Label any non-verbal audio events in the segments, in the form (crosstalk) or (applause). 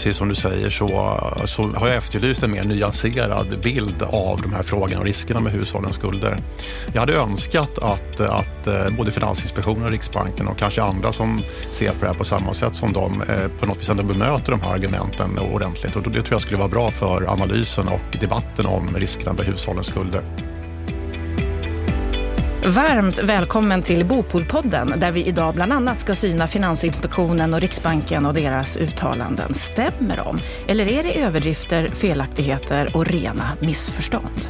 precis som du säger så, så har jag efterlyst en mer nyanserad bild av de här frågorna och riskerna med hushållens skulder. Jag hade önskat att, att eh, både Finansinspektionen och Riksbanken och kanske andra som ser på det här på samma sätt som de eh, på något vis ändå bemöter de här argumenten ordentligt och det tror jag skulle vara bra för analysen och debatten om riskerna med hushållens skulder. Varmt välkommen till Bopolpodden där vi idag bland annat ska syna Finansinspektionen och Riksbanken och deras uttalanden. Stämmer de? Eller är det överdrifter, felaktigheter och rena missförstånd?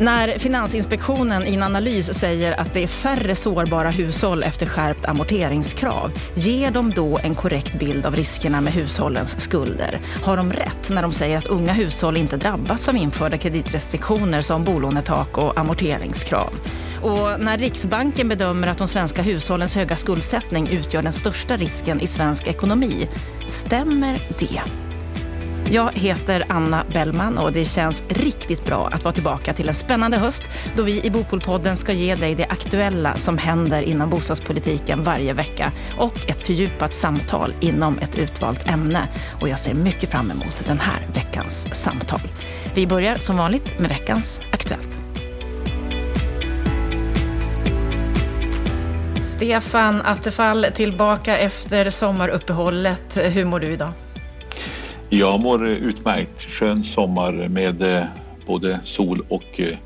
När Finansinspektionen i en analys säger att det är färre sårbara hushåll efter skärpt amorteringskrav, ger de då en korrekt bild av riskerna med hushållens skulder? Har de rätt när de säger att unga hushåll inte drabbats av införda kreditrestriktioner som bolånetak och amorteringskrav? Och när Riksbanken bedömer att de svenska hushållens höga skuldsättning utgör den största risken i svensk ekonomi, stämmer det? Jag heter Anna Bellman och det känns riktigt bra att vara tillbaka till en spännande höst då vi i Bopolpodden ska ge dig det aktuella som händer inom bostadspolitiken varje vecka och ett fördjupat samtal inom ett utvalt ämne. Och jag ser mycket fram emot den här veckans samtal. Vi börjar som vanligt med veckans Aktuellt. Stefan Attefall tillbaka efter sommaruppehållet. Hur mår du idag? Jag mår utmärkt. Skön sommar med eh, både sol och eh,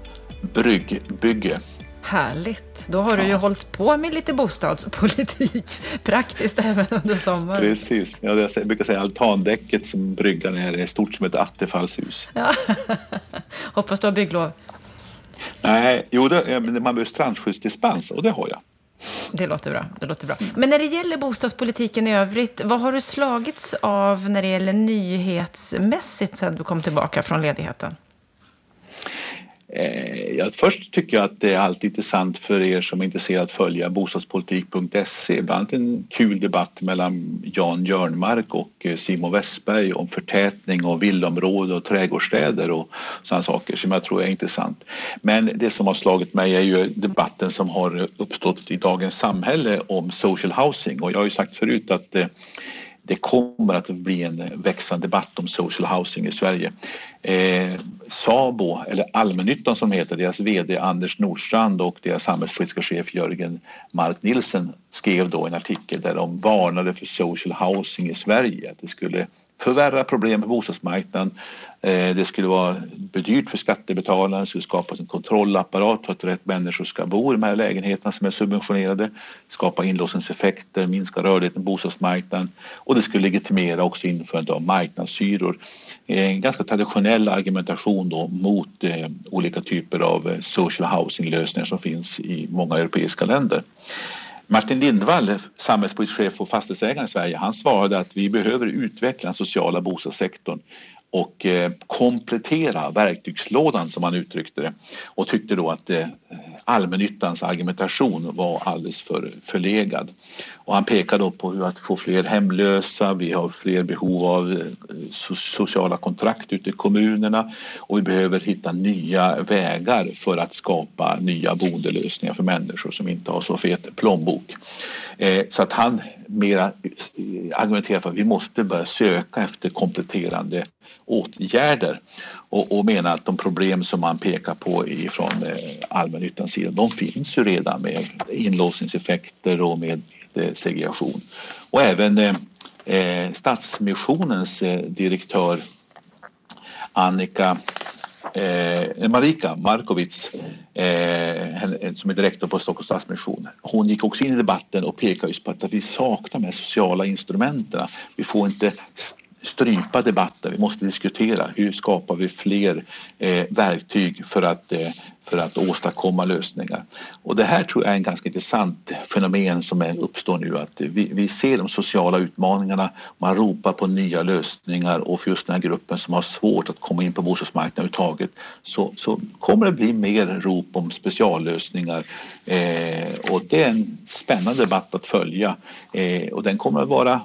bryggbygge. Härligt. Då har du ju hållit på med lite bostadspolitik (laughs) praktiskt även under sommaren. Precis. Ja, jag brukar säga altandäcket som bryggan är, är stort som ett attefallshus. Ja. (laughs) Hoppas du har bygglov. Nej, jo, det, man behöver strandskyddsdispens och det har jag. Det låter bra. Det låter bra. Men när det gäller bostadspolitiken i övrigt, vad har du slagits av när det gäller nyhetsmässigt sedan du kom tillbaka från ledigheten? Eh, först tycker jag att det är alltid intressant för er som är intresserade att följa bostadspolitik.se. Bland annat en kul debatt mellan Jan Jörnmark och eh, Simon Westberg om förtätning och villaområden och trädgårdsstäder och sådana saker som jag tror är intressant. Men det som har slagit mig är ju debatten som har uppstått i dagens samhälle om social housing och jag har ju sagt förut att eh, det kommer att bli en växande debatt om social housing i Sverige. Eh, Sabo, eller Allmännyttan som heter, deras VD Anders Nordstrand och deras samhällspolitiska chef Jörgen Mark Nilsen skrev då en artikel där de varnade för social housing i Sverige. Att det skulle förvärra problem på bostadsmarknaden. Eh, det skulle vara dyrt för skattebetalarna, det skulle skapas en kontrollapparat för att rätt människor ska bo i de här lägenheterna som är subventionerade, skapa inlåsningseffekter, minska rörligheten på bostadsmarknaden och det skulle legitimera också införandet av marknadshyror. Eh, en ganska traditionell argumentation då mot eh, olika typer av social housing-lösningar som finns i många europeiska länder. Martin Lindvall, samhällspolitisk chef och fastighetsägare i Sverige, han svarade att vi behöver utveckla den sociala bostadssektorn och eh, komplettera verktygslådan som han uttryckte det och tyckte då att eh, allmännyttans argumentation var alldeles för förlegad. Och han pekade på hur att få fler hemlösa, vi har fler behov av eh, sociala kontrakt ute i kommunerna och vi behöver hitta nya vägar för att skapa nya boendelösningar för människor som inte har så fet plånbok. Eh, så att han mera eh, argumenterar för att vi måste börja söka efter kompletterande åtgärder och, och menar att de problem som man pekar på ifrån eh, allmännyttans sida de finns ju redan med inlåsningseffekter och med eh, segregation. Och även eh, eh Stadsmissionens eh, direktör Annika eh, Marika Markovic eh, eh, som är direktor på Stockholms Stadsmission. Hon gick också in i debatten och pekade just på att vi saknar de här sociala instrumenten. Vi får inte strypa debatten. Vi måste diskutera hur skapar vi fler eh, verktyg för att, eh, för att åstadkomma lösningar. Och det här tror jag är en ganska intressant fenomen som är, uppstår nu att vi, vi ser de sociala utmaningarna, man ropar på nya lösningar och för just den här gruppen som har svårt att komma in på bostadsmarknaden överhuvudtaget så, så kommer det bli mer rop om speciallösningar eh, och det är en spännande debatt att följa eh, och den kommer att vara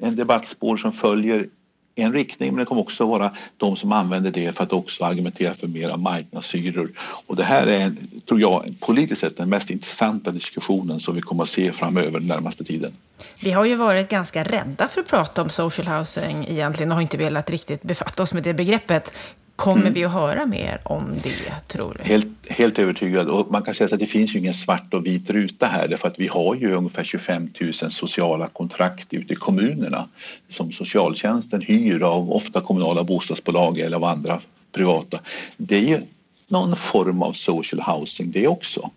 en debattspår som följer en riktning men det kommer också vara de som använder det för att också argumentera för mera marknadshyror. Och det här är, tror jag, politiskt sett den mest intressanta diskussionen som vi kommer att se framöver den närmaste tiden. Vi har ju varit ganska rädda för att prata om social housing egentligen och har inte velat riktigt befatta oss med det begreppet. Kommer mm. vi att höra mer om det, tror du? Helt, helt övertygad. Och man kan säga att det finns ju ingen svart och vit ruta här därför att vi har ju ungefär 25 000 sociala kontrakt ute i kommunerna som socialtjänsten hyr av ofta kommunala bostadsbolag eller av andra privata. Det är ju någon form av social housing det också.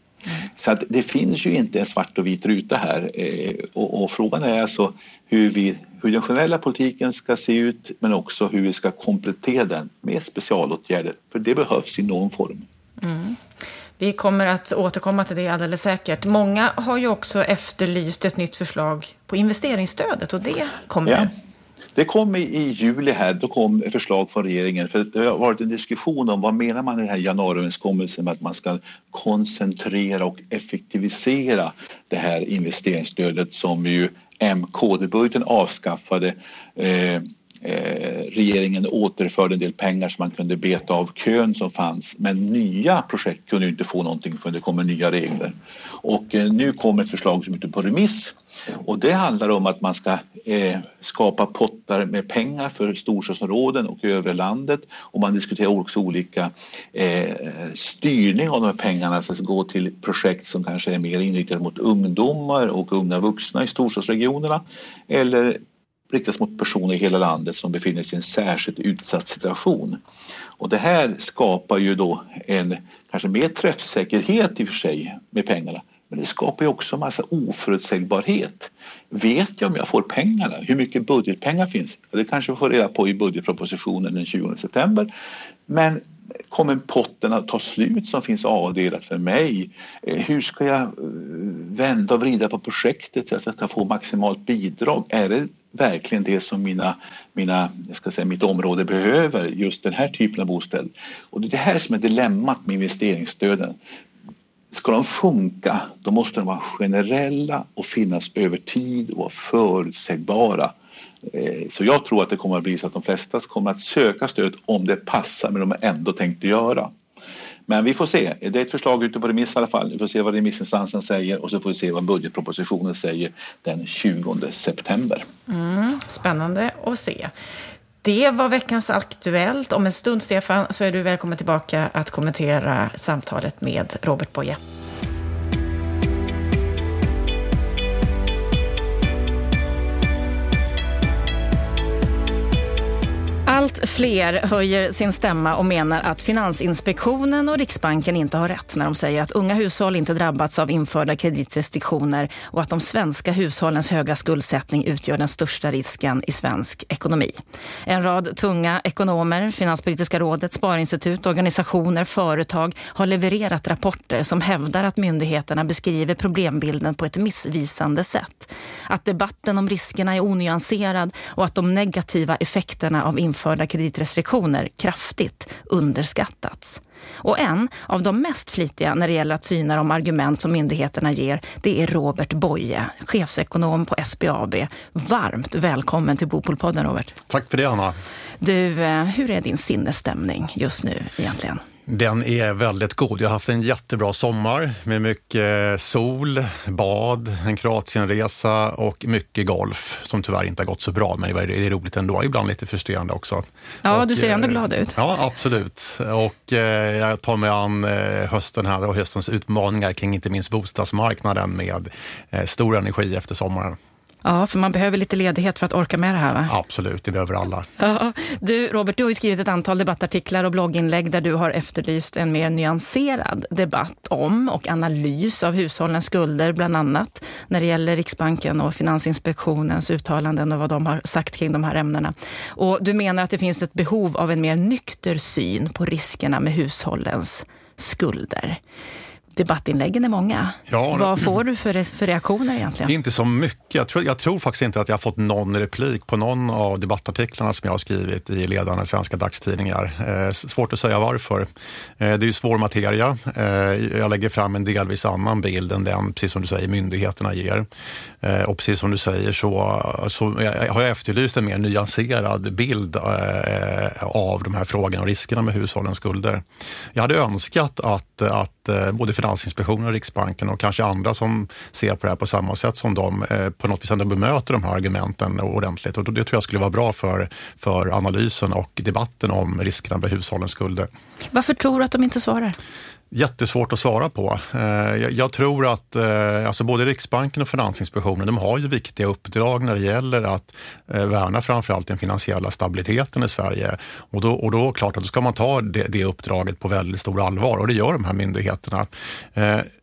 Så att det finns ju inte en svart och vit ruta här eh, och, och frågan är alltså hur, vi, hur den generella politiken ska se ut men också hur vi ska komplettera den med specialåtgärder för det behövs i någon form. Mm. Vi kommer att återkomma till det alldeles säkert. Många har ju också efterlyst ett nytt förslag på investeringsstödet och det kommer ja. Det kom i, i juli här, då kom förslag från regeringen. För det har varit en diskussion om vad menar man i den här januariöverenskommelsen med att man ska koncentrera och effektivisera det här investeringsstödet som ju M-KD-budgeten avskaffade eh, Eh, regeringen återförde en del pengar så man kunde beta av kön som fanns. Men nya projekt kunde inte få någonting för det kommer nya regler. Och eh, nu kommer ett förslag som är ute på remiss och det handlar om att man ska eh, skapa pottar med pengar för storstadsområden och övre landet och man diskuterar också olika eh, styrning av de här pengarna så att gå till projekt som kanske är mer inriktade mot ungdomar och unga vuxna i storstadsregionerna eller riktas mot personer i hela landet som befinner sig i en särskilt utsatt situation. Och det här skapar ju då en kanske mer träffsäkerhet i och för sig med pengarna men det skapar ju också en massa oförutsägbarhet. Vet jag om jag får pengarna? Hur mycket budgetpengar finns? Det kanske vi får reda på i budgetpropositionen den 20 september. Men kommer potten att ta slut som finns avdelat för mig? Eh, hur ska jag eh, vända och vrida på projektet så att jag ska få maximalt bidrag? Är det verkligen det som mina, mina, jag ska säga, mitt område behöver, just den här typen av bostäder? Och det är det här som är dilemmat med investeringsstöden. Ska de funka, då måste de vara generella och finnas över tid och vara förutsägbara. Eh, så jag tror att det kommer att bli så att de flesta kommer att söka stöd om det passar men de ändå tänkt att göra. Men vi får se. Det är ett förslag ute på remiss i alla fall. Vi får se vad remissinstansen säger och så får vi se vad budgetpropositionen säger den 20 september. Mm, spännande att se. Det var veckans Aktuellt. Om en stund, Stefan, så är du välkommen tillbaka att kommentera samtalet med Robert Boye. Allt fler höjer sin stämma och menar att Finansinspektionen och Riksbanken inte har rätt när de säger att unga hushåll inte drabbats av införda kreditrestriktioner och att de svenska hushållens höga skuldsättning utgör den största risken i svensk ekonomi. En rad tunga ekonomer, Finanspolitiska rådet, Sparinstitut, organisationer, företag har levererat rapporter som hävdar att myndigheterna beskriver problembilden på ett missvisande sätt. Att debatten om riskerna är onyanserad och att de negativa effekterna av införda införda kreditrestriktioner kraftigt underskattats. Och en av de mest flitiga när det gäller att syna de argument som myndigheterna ger, det är Robert Boye, chefsekonom på SBAB. Varmt välkommen till Bopolpodden, Robert. Tack för det, Anna. Du, eh, hur är din sinnesstämning just nu egentligen? Den är väldigt god. Jag har haft en jättebra sommar med mycket sol, bad, en Kroatienresa och mycket golf som tyvärr inte har gått så bra, men det är roligt ändå. Ibland lite frustrerande också. Ja, och, du ser ändå glad ut. Ja, absolut. Och eh, jag tar mig an eh, hösten här och höstens utmaningar kring inte minst bostadsmarknaden med eh, stor energi efter sommaren. Ja, för man behöver lite ledighet för att orka med det här va? Absolut, det behöver alla. Ja, du Robert, du har ju skrivit ett antal debattartiklar och blogginlägg där du har efterlyst en mer nyanserad debatt om och analys av hushållens skulder, bland annat när det gäller Riksbanken och Finansinspektionens uttalanden och vad de har sagt kring de här ämnena. Och du menar att det finns ett behov av en mer nykter syn på riskerna med hushållens skulder. Debattinläggen är många. Ja, Vad får du för, för reaktioner egentligen? Inte så mycket. Jag tror, jag tror faktiskt inte att jag har fått någon replik på någon av debattartiklarna som jag har skrivit i ledande svenska dagstidningar. Eh, svårt att säga varför. Eh, det är ju svår materia. Eh, jag lägger fram en delvis annan bild än den, precis som du säger, myndigheterna ger. Eh, och precis som du säger så, så har jag efterlyst en mer nyanserad bild eh, av de här frågorna och riskerna med hushållens skulder. Jag hade önskat att, att eh, både Finansinspektionen och Riksbanken och kanske andra som ser på det här på samma sätt som de eh, på något vis ändå bemöter de här argumenten ordentligt. Och det tror jag skulle vara bra för, för analysen och debatten om riskerna med hushållens skulder. Varför tror du att de inte svarar? Jättesvårt att svara på. Eh, jag tror att eh, alltså både Riksbanken och Finansinspektionen de har ju viktiga uppdrag när det gäller att eh, värna framförallt den finansiella stabiliteten i Sverige. Och då, och då klart att då ska man ta det, det uppdraget på väldigt stor allvar och det gör de här myndigheterna.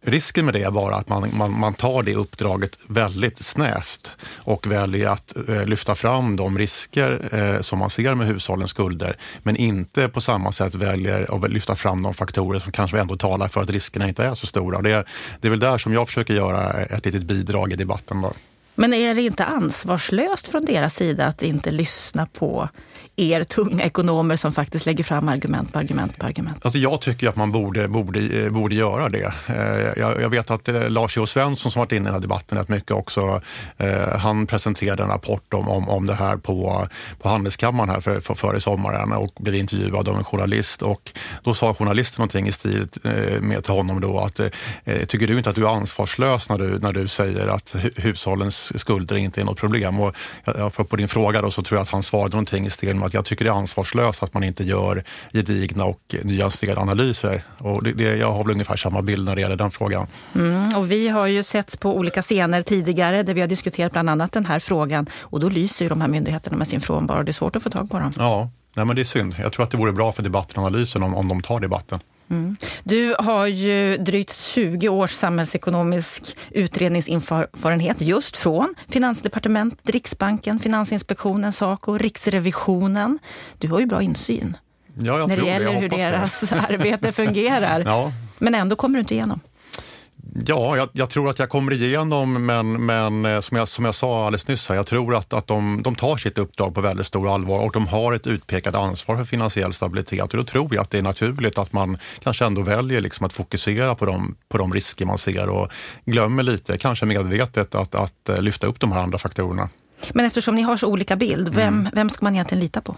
risken med det är bara att man, man, man tar det uppdraget väldigt snävt och väljer att lyfta fram de risker som man ser med hushållens skulder men inte på samma sätt väljer att lyfta fram de faktorer som kanske ändå och talar för att riskerna inte är så stora. Det är, det är väl där som jag försöker göra ett litet bidrag i debatten. Då. Men är det inte ansvarslöst från deras sida att inte lyssna på er tunga ekonomer som faktiskt lägger fram argument på argument på argument? Alltså jag tycker att man borde, borde, eh, borde göra det. Eh, jag, jag vet att eh, Lars J.O. Svensson som varit inne i den här debatten rätt mycket också, han presenterade en rapport om, om, om det här på, på Handelskammaren här för, för, före sommaren och blev intervjuad av en journalist och då sa journalisten någonting i stil med till honom då att tycker du inte att du är ansvarslös när du, när du säger att hushållens skulder inte är något problem? Och på din fråga då så tror jag att han svarade någonting i stil med att jag tycker det är ansvarslöst att man inte gör gedigna och nyanserade analyser. Och det, det, jag har väl ungefär samma bild när det gäller den frågan. Mm, och vi har ju sett på olika scener tidigare där vi har diskuterat bland annat den här frågan och då lyser ju de här myndigheterna med sin frånvaro. Det är svårt att få tag på dem. Ja, nej, men det är synd. Jag tror att det vore bra för debatten och analysen om, om de tar debatten. Mm. Du har ju drygt 20 års samhällsekonomisk utredningserfarenhet just från Finansdepartementet, Riksbanken, Finansinspektionen, Saco, Riksrevisionen. Du har ju bra insyn ja, när det gäller det. hur deras det. arbete (laughs) fungerar. ja. Men ändå kommer du inte igenom. Ja, jag, jag, tror att jag kommer igenom, men, men eh, som, jag, som jag sa alldeles nyss, här, jag tror att, att de, de tar sitt uppdrag på väldigt stor allvar och de har ett utpekat ansvar för finansiell stabilitet. Och då tror jag att det är naturligt att man kanske ändå väljer liksom att fokusera på de, på de risker man ser och glömmer lite, kanske medvetet, att, att eh, lyfta upp de här andra faktorerna. Men eftersom ni har så olika bild, vem, mm. vem ska man egentligen lita på?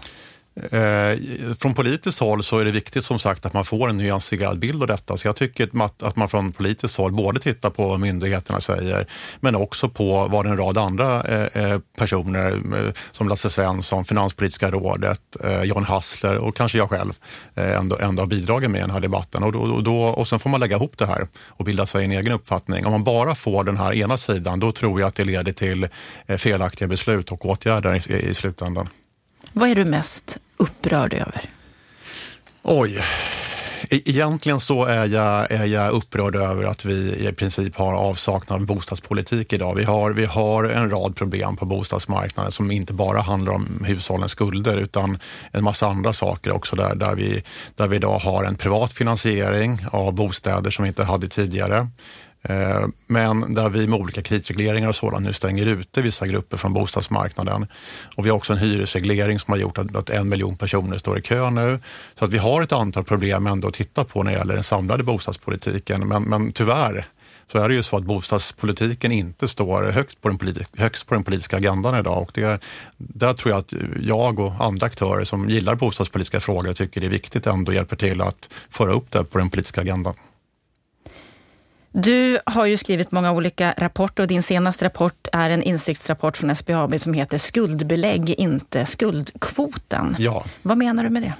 Eh, från politiskt håll så är det viktigt som sagt att man får en nyanserad bild av detta. Så jag tycker att man från politiskt håll både tittar på vad myndigheterna säger men också på vad en rad andra eh, eh personer eh, som Lasse Svensson, Finanspolitiska rådet, eh, John Hassler och kanske jag själv ändå, ändå har bidragit med i den här debatten. Och, då, och, då, och sen får man lägga ihop det här och bilda sig en egen uppfattning. Om man bara får den här ena sidan då tror jag att det leder till felaktiga beslut och åtgärder i, i slutändan. Vad är du mest upprörd över? Oj. E- egentligen så är jag, är jag upprörd över att vi i princip har avsaknad av bostadspolitik idag. Vi har, vi har en rad problem på bostadsmarknaden som inte bara handlar om hushållens skulder utan en massa andra saker också där, där, vi, där vi idag har en privat finansiering av bostäder som vi inte hade tidigare. Eh, men där vi med olika kreditregleringar och sådant nu stänger ute vissa grupper från bostadsmarknaden. Och vi har också en hyresreglering som har gjort att, en miljon personer står i kö nu. Så att vi har ett antal problem ändå att titta på när det gäller den samlade bostadspolitiken. Men, men tyvärr så är det ju så att bostadspolitiken inte står högt på den, politi- högst på den politiska agendan idag. Och det, där tror jag att jag och andra aktörer som gillar bostadspolitiska frågor tycker det är viktigt ändå hjälper till att föra upp det på den politiska agendan. Du har ju skrivit många olika rapporter och din senaste rapport är en insiktsrapport från SBAB som heter Skuldbelägg, inte skuldkvoten. Ja. Vad menar du med det?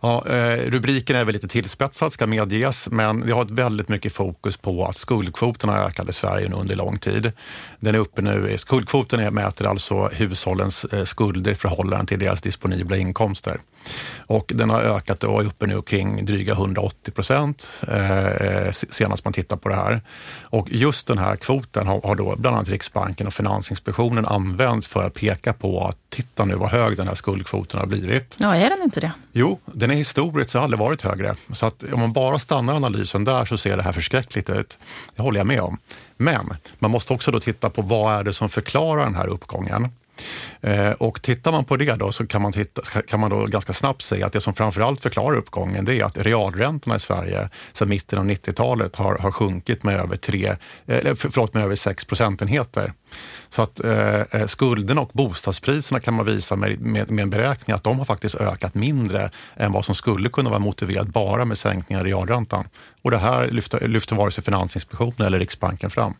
Ja, eh, rubriken är väl lite tillspetsad ska medges, men vi har ett väldigt mycket fokus på att skuldkvoten har ökat i Sverige under lång tid. Den är uppe nu, skuldkvoten mäter alltså hushållens eh, skulder i förhållande till deras disponibla inkomster. Och den har ökat och är uppe nu kring dryga 180 procent eh, senast man tittar på det här. Och just den här kvoten har, har då bland annat Riksbanken och Finansinspektionen använt för att peka på att titta nu vad hög den här skuldkvoten har blivit. Ja, är den inte det? Jo, den är historiskt så aldrig varit högre. Så att om man bara stannar analysen där så ser det här förskräckligt ut. Det håller jag med om. Men man måste också då titta på vad är det som förklarar den här uppgången. Eh, och tittar man på det då så kan man, titta, kan man då ganska snabbt se att det som framförallt förklarar uppgången det är att realräntorna i Sverige sedan mitten av 90-talet har, har sjunkit med över, tre, eh, förlåt, med över 6 procentenheter. Så att eh, eh skulden skulderna och bostadspriserna kan man visa med, med, med, en beräkning att de har faktiskt ökat mindre än vad som skulle kunna vara motiverat bara med sänkningar i realräntan. Och det här lyfter, lyfter vare sig Finansinspektionen eller Riksbanken fram.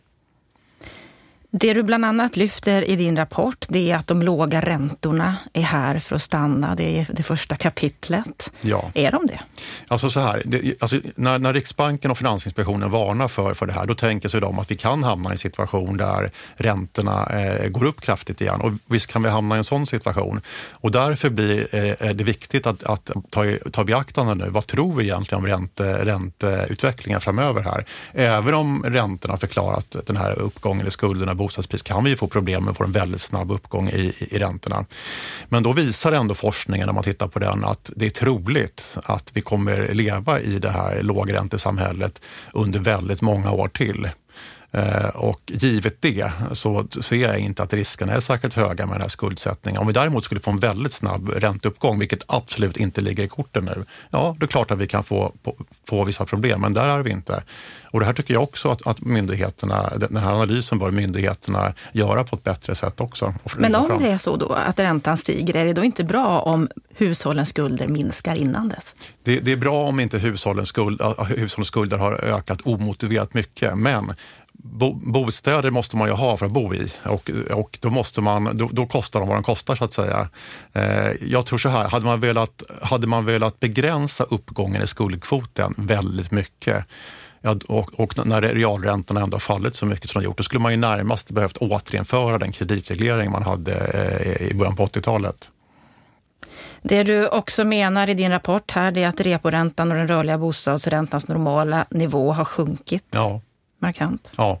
Det du bland annat lyfter i din rapport det är att de låga räntorna är här för att stanna. Det är det första kapitlet. Ja. Är de det? Alltså så här, det, alltså när, när, Riksbanken och Finansinspektionen varnar för, för det här, då tänker sig de att vi kan hamna i en situation där räntorna eh, går upp kraftigt igen. Och visst kan vi hamna i en sån situation. Och därför blir eh, det viktigt att, att ta, ta beaktande nu. Vad tror vi egentligen om ränte, ränteutvecklingen framöver här? Även om räntorna förklarat den här uppgången i skulderna bostadspris kan vi få problem med att få en väldigt snabb uppgång i, i räntorna. Men då visar ändå forskningen, när man tittar på den, att det är troligt att vi kommer leva i det här lågräntesamhället under väldigt många år till. Eh, och givet det så ser jag inte att riskerna är särskilt höga med den här skuldsättningen. Om vi däremot skulle få en väldigt snabb ränteuppgång, vilket absolut inte ligger i korten nu, ja, då är det klart att vi kan få, få vissa problem, men där är vi inte. Och det här tycker jag också att, att myndigheterna, den här analysen bör myndigheterna göra på ett bättre sätt också. Men om fram. det är så då att räntan stiger, är det då inte bra om hushållens skulder minskar innan dess? Det, det är bra om inte hushållens, skuld, hushållens skulder har ökat omotiverat mycket, men bo, bostäder måste man ju ha för att bo i och, och då, måste man, då, då kostar de vad de kostar så att säga. Eh, jag tror så här, hade man, velat, hade man velat begränsa uppgången i skuldkvoten väldigt mycket Ja, och, och, när realräntorna ändå har fallit så mycket som de gjort, då skulle man ju närmast behövt återinföra den kreditreglering man hade eh, i början på 80-talet. Det du också menar i din rapport här, det är att reporäntan och den rörliga bostadsräntans normala nivå har sjunkit ja markant. Ja.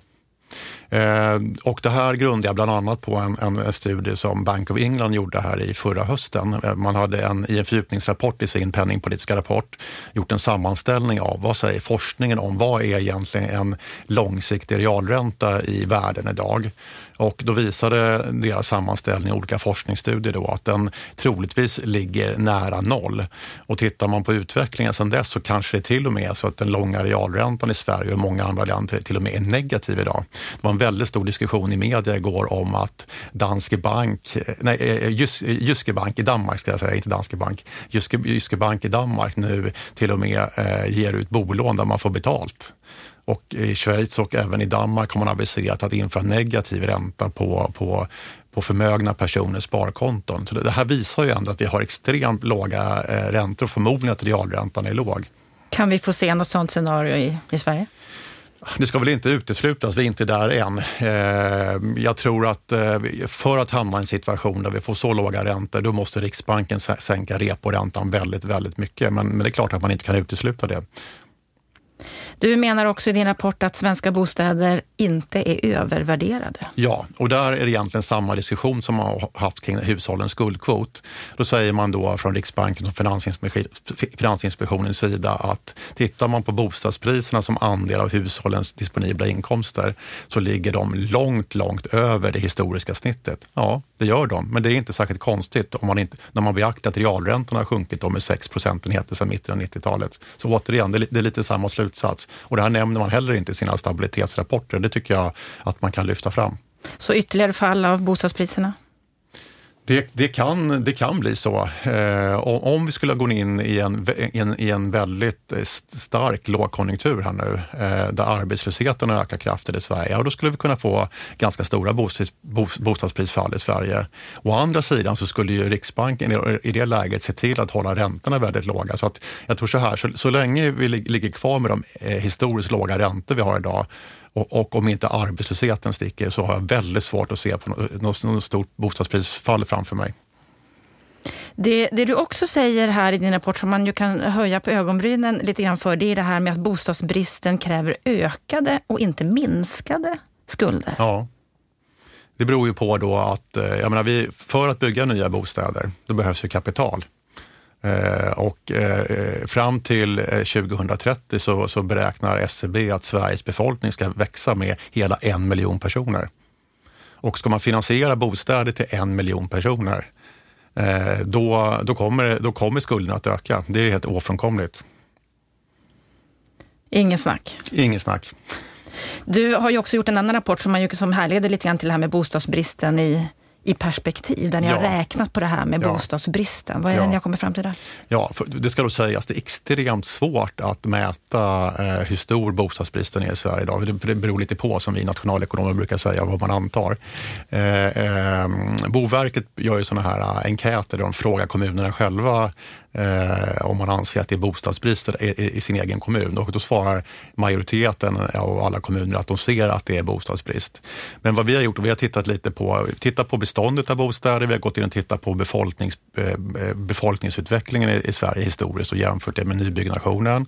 Eh, och det här grundar jag bland annat på en, en, studie som Bank of England gjorde här i förra hösten. Eh, man hade en, i en fördjupningsrapport i sin penningpolitiska rapport gjort en sammanställning av vad säger forskningen om vad är egentligen en långsiktig realränta i världen idag. Och då visade deras sammanställning i olika forskningsstudier då att den troligtvis ligger nära noll. Och tittar man på utvecklingen sedan dess så kanske det till och med är så att den långa realräntan i Sverige och många andra länder till och med är negativ idag. Det var en väldigt stor diskussion i media igår om att Danske Bank, eh, nej, eh, eh, Jys, Jyske Bank i Danmark ska jag säga, inte Danske Bank, Jyske, Jyske Bank i Danmark nu till och med eh, ger ut bolån där man får betalt. Och i Schweiz och även i Danmark har man aviserat att införa negativ ränta på, på, på förmögna personers sparkonton. Så det här visar ju ändå att vi har extremt låga räntor och förmodligen att realräntan är låg. Kan vi få se något sådant scenario i, i Sverige? Det ska väl inte uteslutas, vi är inte där än. Eh, jag tror att eh, för att hamna i en situation där vi får så låga räntor, då måste Riksbanken sänka reporäntan väldigt, väldigt mycket. Men, men det är klart att man inte kan utesluta det. Du menar också i din rapport att svenska bostäder inte är övervärderade. Ja, och där är det egentligen samma diskussion som man har haft kring hushållens skuldkvot. Då säger man då från Riksbanken och Finansinspektionens sida att tittar man på bostadspriserna som andel av hushållens disponibla inkomster så ligger de långt, långt över det historiska snittet. Ja, det gör de, men det är inte särskilt konstigt om man inte, när man beaktar att realräntorna har sjunkit med 6 procentenheter sedan mitten av 90-talet. Så återigen, det är lite samma slutsats. Och det här nämner man heller inte i sina stabilitetsrapporter. Det tycker jag att man kan lyfta fram. Så ytterligare fall av bostadspriserna? Det, det, kan, det kan bli så. Eh, om vi skulle gå in i en, in, i en väldigt stark lågkonjunktur här nu, eh, där arbetslösheten ökar kraftigt i Sverige, ja, då skulle vi kunna få ganska stora bostads, bostadsprisfall i Sverige. Å andra sidan så skulle ju Riksbanken i, i det läget se till att hålla räntorna väldigt låga. Så att jag tror så här, så, så länge vi ligger kvar med de eh, historiskt låga räntor vi har idag och, och, om inte arbetslösheten sticker så har jag väldigt svårt att se på något, något stort bostadsprisfall framför mig. Det, det, du också säger här i din rapport som man ju kan höja på ögonbrynen lite grann för, det är det här med att bostadsbristen kräver ökade och inte minskade skulder. Ja. Det beror ju på då att, eh, jag menar, vi, för att bygga nya bostäder, då behövs ju kapital. Eh, och eh, fram till 2030 så, så beräknar SCB e att Sveriges befolkning ska växa med hela en miljon personer. Och ska man finansiera bostäder till en miljon personer, då, då, kommer, då kommer skulderna att öka. Det är helt ofrånkomligt. Ingen snack. Ingen snack. Du har ju också gjort en annan rapport som, man ju, som härleder lite grann till det här med bostadsbristen i, i perspektiv, där ni ja. har räknat på det här med ja. bostadsbristen. Vad är ja. det ni har kommit fram till där? Ja, det ska då sägas, det är extremt svårt att mäta eh, hur stor bostadsbristen är i Sverige idag. För det, beror lite på, som vi nationalekonomer brukar säga, vad man antar. Eh, eh, Boverket gör ju sådana här eh, enkäter där de frågar kommunerna själva eh, om man anser att det är bostadsbrist i, i, i, sin egen kommun. Och då svarar majoriteten av alla kommuner att de ser att det är bostadsbrist. Men vad vi har gjort, vi har tittat lite på, tittat på beståndet av bostäder, vi har gått in och tittat på befolknings, eh, befolkningsutvecklingen i, i, Sverige historiskt och jämfört det med nybyggnationen.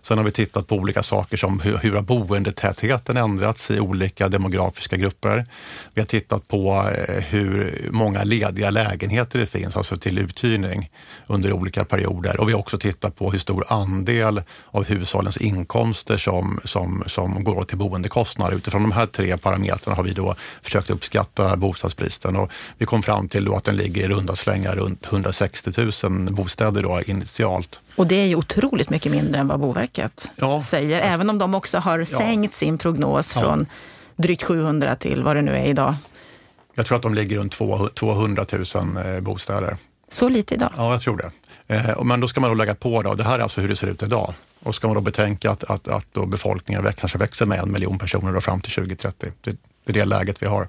Sen har vi tittat på olika saker som hur, hur har boendetätheten ändrats i olika demografiska grupper. Vi har tittat på eh, hur många lediga lägenheter det finns, alltså till uthyrning under olika perioder och vi har också tittat på hur stor andel av hushållens inkomster som, som, som går till boendekostnader. Utifrån de här tre parametrarna har vi då försökt uppskatta bostadsbristen och vi kom fram till att den ligger i runda slängar runt 160 000 bostäder då initialt. Och det är ju otroligt mycket mindre än vad Boverket ja. säger, även om de också har sänkt ja. sin prognos från drygt 700 till vad det nu är idag. Jag tror att de ligger runt 200 000 bostäder. Så lite idag? Ja, jag tror det. Eh, men då ska man då lägga på, då, det här är alltså hur det ser ut idag. Och ska man då betänka att, att, att då befolkningen kanske växer med en miljon personer då fram till 2030. Det, det är det läget vi har.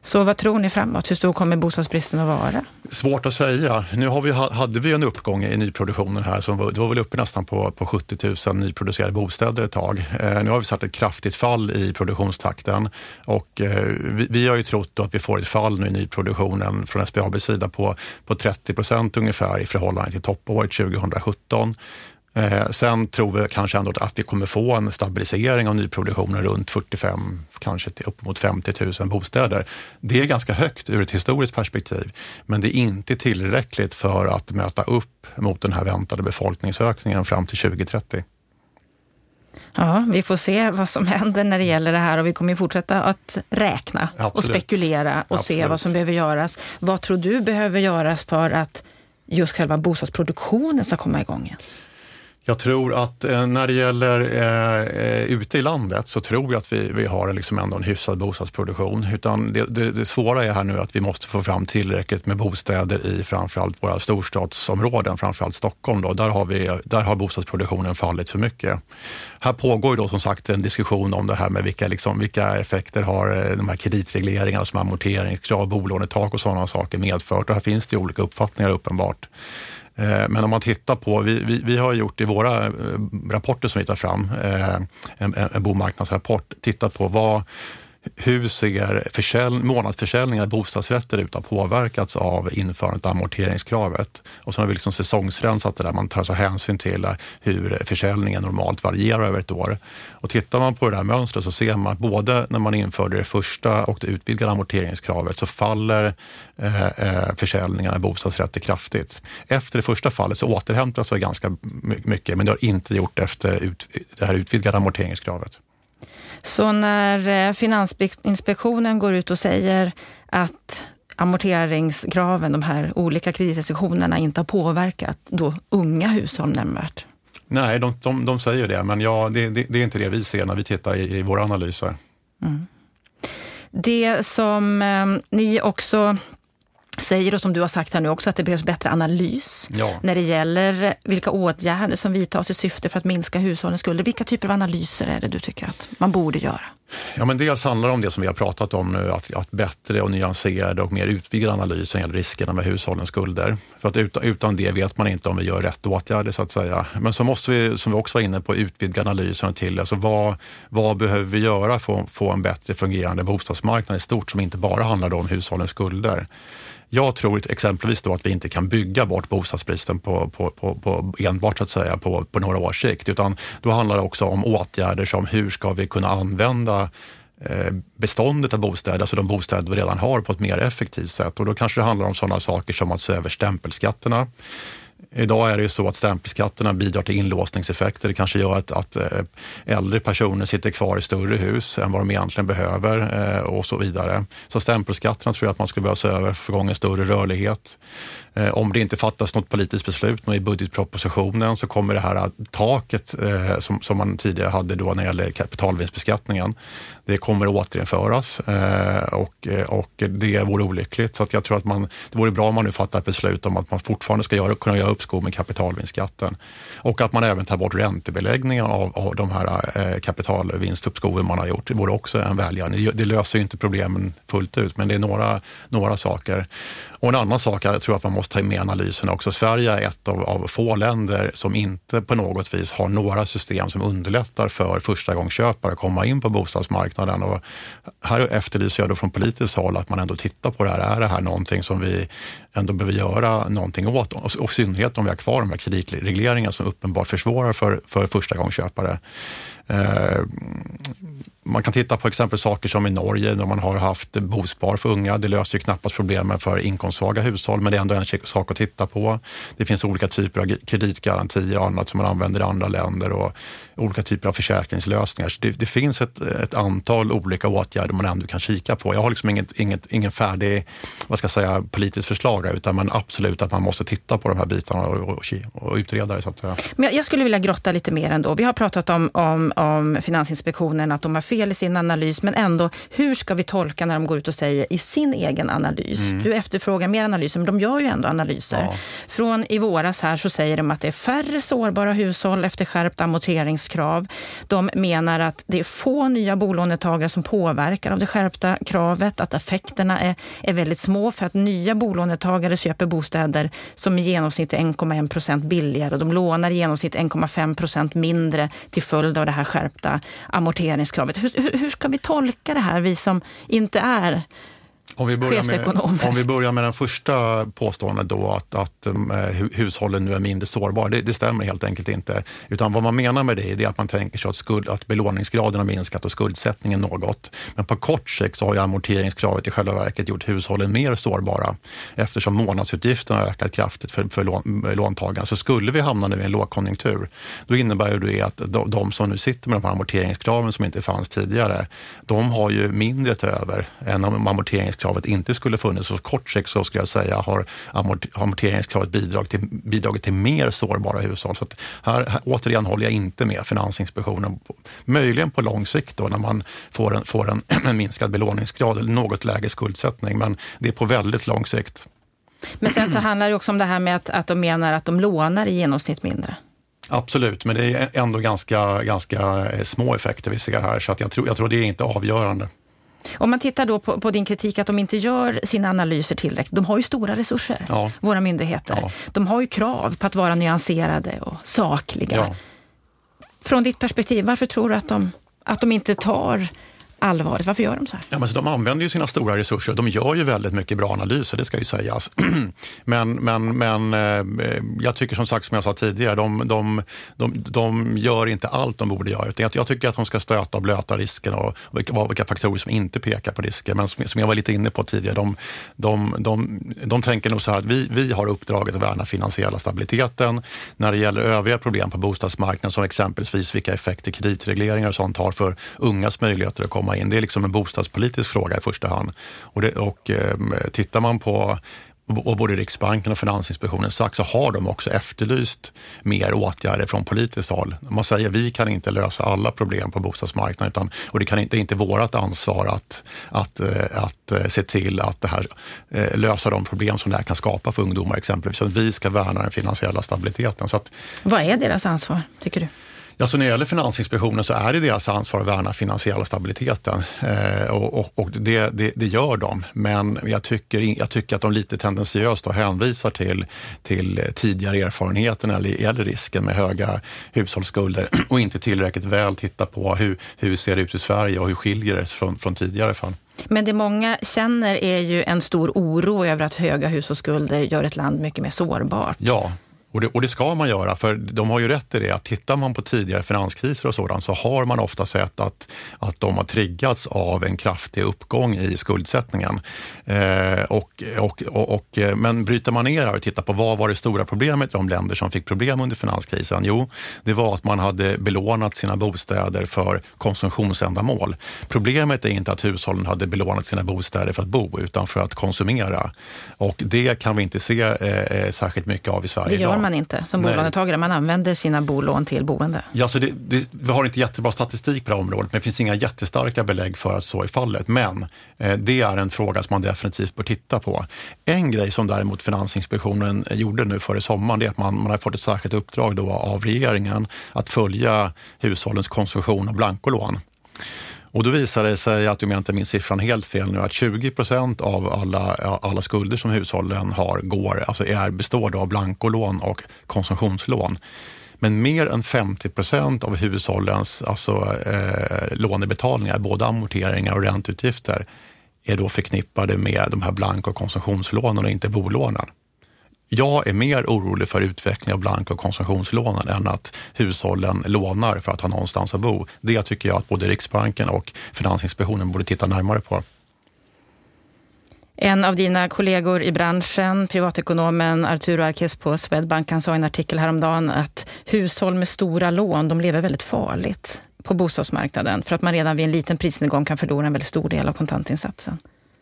Så vad tror ni framåt? Hur stor kommer bostadsbristen att vara? Svårt att säga. Nu har vi, hade vi en uppgång i nyproduktionen här som var, det var väl uppe nästan på, på 70 000 nyproducerade bostäder ett tag. Eh, nu har vi satt ett kraftigt fall i produktionstakten och eh, vi, vi, har ju trott att vi får ett fall nu i nyproduktionen från SBABs sida på, på 30 procent ungefär i förhållande till toppåret 2017. Eh, sen tror vi kanske ändå att vi kommer få en stabilisering av nyproduktionen runt 45, kanske till uppemot 50 000 bostäder. Det är ganska högt ur ett historiskt perspektiv, men det är inte tillräckligt för att möta upp mot den här väntade befolkningsökningen fram till 2030. Ja, vi får se vad som händer när det gäller det här och vi kommer fortsätta att räkna Absolut. och spekulera och Absolut. se vad som behöver göras. Vad tror du behöver göras för att just själva bostadsproduktionen ska komma igång igen? Jag tror att eh, när det gäller eh, eh, ute i landet så tror jag att vi, vi har liksom ändå en hyfsad bostadsproduktion. Utan det, det, det svåra är här nu att vi måste få fram tillräckligt med bostäder i framförallt våra storstadsområden, framförallt Stockholm. Då. Där, har vi, där har bostadsproduktionen fallit för mycket. Här pågår då som sagt en diskussion om det här med vilka, liksom, vilka effekter har eh, de här kreditregleringarna som amorteringskrav, bolånetak och sådana saker medfört. Och här finns det olika uppfattningar uppenbart. Eh, men om man tittar på, vi, vi, vi, har gjort i våra eh, rapporter som vi tar fram, eh, en, en bomarknadsrapport, tittat på vad, hur ser försäljning, månadsförsäljningar av bostadsrätter ut har påverkats av införandet av amorteringskravet. Och sen har vi liksom säsongsrensat det där, man tar alltså hänsyn till hur försäljningen normalt varierar över ett år. Och tittar man på det där mönstret så ser man att både när man införde det första och det utvidgade amorteringskravet så faller eh, eh försäljningen av bostadsrätter kraftigt. Efter det första fallet så återhämtas det ganska mycket, men det har inte gjort efter ut, det här utvidgade amorteringskravet. Så när eh, Finansinspektionen går ut och säger att amorteringskraven, de här olika kreditrestriktionerna, inte har påverkat då unga hushåll nämnvärt? Nej, de, de, de säger det, men ja, det, det, det, är inte det vi ser när vi tittar i, i våra analyser. Mm. Det som eh, ni också säger och som du har sagt här nu också att det behövs bättre analys ja. när det gäller vilka åtgärder som vidtas i syfte för att minska hushållens skulder. Vilka typer av analyser är det du tycker att man borde göra? Ja, men dels handlar det om det som vi har pratat om nu, att, att bättre och nyanserade och mer utvidgad analys gäller riskerna med hushållens skulder. För att utan, utan det vet man inte om vi gör rätt åtgärder så att säga. Men så måste vi, som vi också var inne på, utvidga analysen till alltså vad, vad behöver vi göra för att få en bättre fungerande bostadsmarknad i stort som inte bara handlar om hushållens skulder. Jag tror exempelvis då att vi inte kan bygga bort bostadsbristen på, på, på, på enbart så att säga på, på några års sikt, utan då handlar det också om åtgärder som hur ska vi kunna använda Eh, beståndet av bostäder, alltså de bostäder vi redan har på ett mer effektivt sätt. Och då kanske det handlar om sådana saker som att se över stämpelskatterna. Idag är det ju så att stämpelskatterna bidrar till inlåsningseffekter. Det kanske gör att, att eh, äldre personer sitter kvar i större hus än vad de egentligen behöver eh, och så vidare. Så stämpelskatterna tror jag att man skulle behöva se över för att få igång en större rörlighet. Eh, om det inte fattas något politiskt beslut i budgetpropositionen så kommer det här taket som, som man tidigare hade då när det gäller kapitalvinstbeskattningen, det kommer att återinföras eh, och, eh, och det vore olyckligt. Så att jag tror att man, det vore bra om man nu fattar ett beslut om att man fortfarande ska göra, kunna göra uppskov med kapitalvinstskatten. Och att man även tar bort räntebeläggningen av, av de här eh, kapitalvinstuppskoven man har gjort. Det vore också en välgärning. Det löser ju inte problemen fullt ut, men det är några, några saker. Och en annan sak jag tror att man måste ta med i analysen också. Sverige är ett av, av få länder som inte på något vis har några system som underlättar för förstagångsköpare att komma in på bostadsmarknaden. Och här efterlyser jag då från politiskt håll att man ändå tittar på det här. Är det här någonting som vi ändå behöver göra någonting åt? Och, och i synnerhet om vi har kvar de här kreditregleringarna som uppenbart försvårar för, för förstagångsköpare. Eh, man kan titta på exempel saker som i Norge när man har haft bospar för unga. Det löser ju knappast problemen för inkomstsvaga hushåll, men det är ändå en sak att titta på. Det finns olika typer av kreditgarantier och annat som man använder i andra länder och olika typer av försäkringslösningar. Så det, det finns ett, ett, antal olika åtgärder man ändå kan kika på. Jag har liksom inget, inget, ingen färdig vad ska jag säga, politiskt förslag, utan man absolut att man måste titta på de här bitarna och, och, och utreda det. Så att säga. Men jag skulle vilja grotta lite mer ändå. Vi har pratat om, om, om Finansinspektionen, att de har fel i sin analys, men ändå, hur ska vi tolka när de går ut och säger i sin egen analys? Mm. Du efterfrågar mer analyser, men de gör ju ändå analyser. Ja. Från i våras här så säger de att det är färre sårbara hushåll efter skärpt amorteringskrav. De menar att det är få nya bolånetagare som påverkar av det skärpta kravet, att effekterna är, är väldigt små för att nya bolånetagare köper bostäder som i genomsnitt är 1,1 procent billigare och de lånar i genomsnitt 1,5 procent mindre till följd av det här skärpta amorteringskravet. Hur, hur, hur ska vi tolka det här, vi som inte är om vi, börjar med, om vi börjar med den första påståendet då att, att um, hushållen nu är mindre sårbara. Det, det, stämmer helt enkelt inte. Utan vad man menar med det är att man tänker sig att, skuld, att belåningsgraden har minskat och skuldsättningen något. Men på kort sikt så har ju amorteringskravet i själva verket gjort hushållen mer sårbara eftersom månadsutgifterna har ökat kraftigt för, för lån, låntagarna. Så skulle vi hamna nu i en lågkonjunktur, då innebär det att de, de, som nu sitter med de här amorteringskraven som inte fanns tidigare, de har ju mindre till över än amorteringskrav amorteringskravet inte skulle funnits. Så kort sikt så skulle jag säga har amorteringskravet bidragit till, bidragit till mer sårbara hushåll. Så här, här, återigen håller jag inte med Finansinspektionen. Möjligen på lång sikt då när man får en, får en, (clears throat) en minskad belåningsgrad eller något lägre skuldsättning, men det är på väldigt lång sikt. Men sen så (clears throat) handlar det också om det här med att, att de menar att de lånar i genomsnitt mindre. Absolut, men det är ändå ganska, ganska små effekter vi ser här, så att jag, tror, jag tror det är inte avgörande. Om man tittar då på, på, din kritik att de inte gör sina analyser tillräckligt. De har ju stora resurser, ja. våra myndigheter. Ja. De har ju krav på att vara nyanserade och sakliga. Ja. Från ditt perspektiv, varför tror du att de, att de inte tar allvarligt. Varför gör de så här? Ja, men så de använder ju sina stora resurser. De gör ju väldigt mycket bra analyser, det ska ju sägas. (clears throat) men, men, men eh, jag tycker som sagt, som jag sa tidigare, de, de, de, de gör inte allt de borde göra. Jag, jag tycker att de ska stöta och blöta risken och vilka, vilka faktorer som inte pekar på risker. Men som, som jag var lite inne på tidigare, de, de, de, de tänker nog så här att vi, vi har uppdraget att värna finansiella stabiliteten. När det gäller övriga problem på bostadsmarknaden som exempelvis vilka effekter kreditregleringar och sånt har för ungas möjligheter att komma komma in. Det är liksom en bostadspolitisk fråga i första hand. Och, det, och eh, tittar man på och både Riksbanken och Finansinspektionen sagt så har de också efterlyst mer åtgärder från politiskt håll. Man säger att vi kan inte lösa alla problem på bostadsmarknaden utan, och det, kan inte, det är inte vårt ansvar att, att, eh, att, eh, se till att det här, eh, lösa de problem som det här kan skapa för ungdomar exempelvis. Så att vi ska värna den finansiella stabiliteten. Så att, Vad är deras ansvar, tycker du? Ja, så när det gäller Finansinspektionen så är det deras ansvar att värna finansiella stabiliteten eh, och, och, och det, det, det, gör de. Men jag tycker, jag tycker att de lite tendensiöst hänvisar till, till tidigare erfarenheter när det gäller risken med höga hushållsskulder (clears throat) och inte tillräckligt väl tittar på hur, hur ser det ut i Sverige och hur skiljer det sig från, från tidigare fall. Men det många känner är ju en stor oro över att höga hushållsskulder gör ett land mycket mer sårbart. Ja, Och det, och det, ska man göra, för de har ju rätt i det att tittar man på tidigare finanskriser och sådant så har man ofta sett att, att de har triggats av en kraftig uppgång i skuldsättningen. Eh, och, och, och, och, men bryter man ner och tittar på vad var det stora problemet i de länder som fick problem under finanskrisen? Jo, det var att man hade belånat sina bostäder för konsumtionsändamål. Problemet är inte att hushållen hade belånat sina bostäder för att bo utan för att konsumera. Och det kan vi inte se eh, eh särskilt mycket av i Sverige idag man inte som bolånetagare. Man använder sina bolån till boende. Ja, så det, det, vi har inte jättebra statistik på det här området, men det finns inga jättestarka belägg för att så är fallet. Men eh, det är en fråga som man definitivt bör titta på. En grej som däremot Finansinspektionen gjorde nu före sommaren, det är att man, man har fått ett särskilt uppdrag då av regeringen att följa hushållens konsumtion av blankolån. Och då visar det sig att, om jag inte minns siffran helt fel nu, att 20 procent av alla, alla skulder som hushållen har går, alltså är, består av blankolån och konsumtionslån. Men mer än 50 procent av hushållens alltså, eh, lånebetalningar, både amorteringar och ränteutgifter, är då förknippade med de här blank och konsumtionslånen och inte bolånen. Jag är mer orolig för utveckling av blank och konsumtionslånen än att hushållen lånar för att ha någonstans att bo. Det tycker jag att både Riksbanken och Finansinspektionen borde titta närmare på. En av dina kollegor i branschen, privatekonomen Arturo Arques på Swedbank, han sa i en artikel häromdagen att hushåll med stora lån, de lever väldigt farligt på bostadsmarknaden för att man redan vid en liten prisnedgång kan förlora en väldigt stor del av kontantinsatsen.